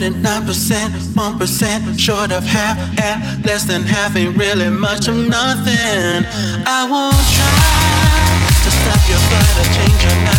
than 9%, 1% short of half, half, less than half ain't really much of nothing. I won't try to stop your flight or change your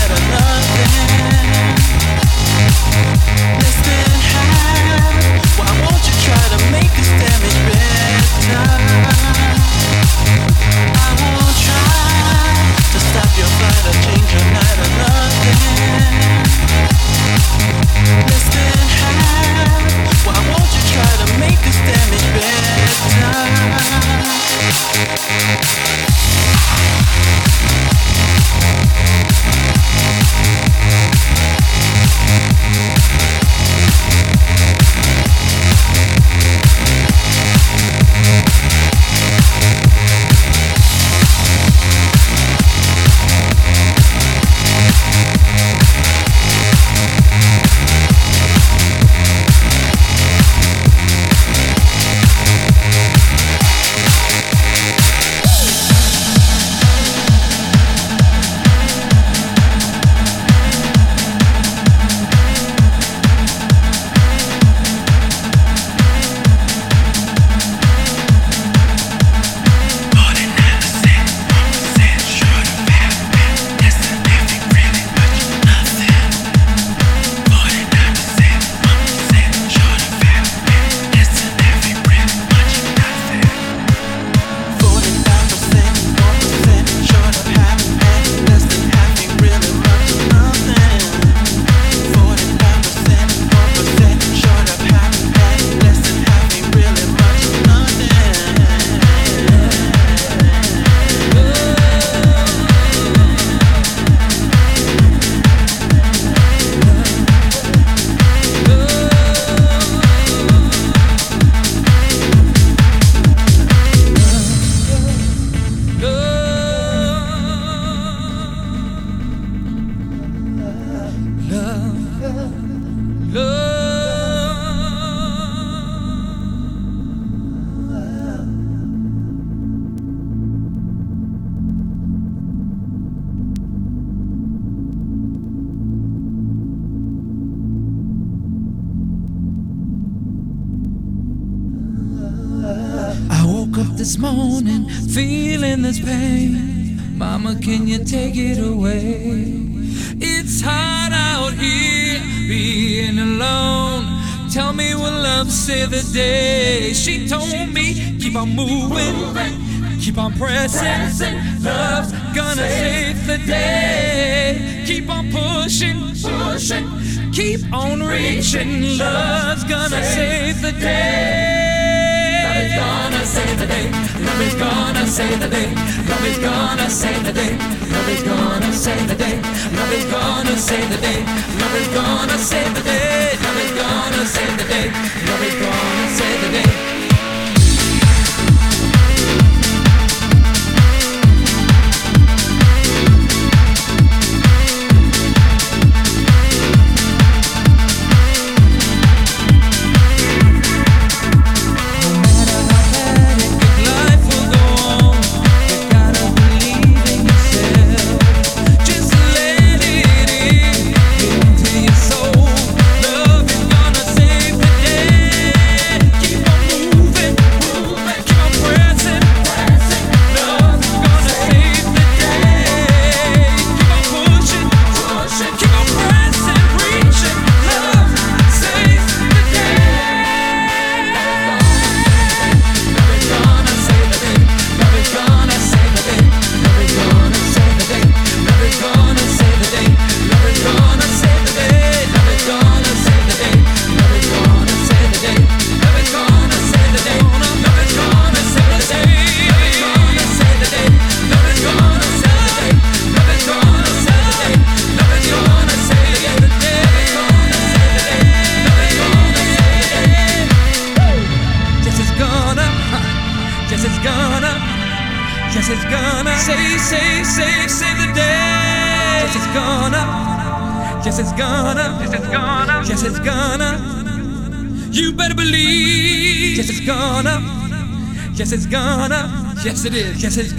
Andrés, que es el.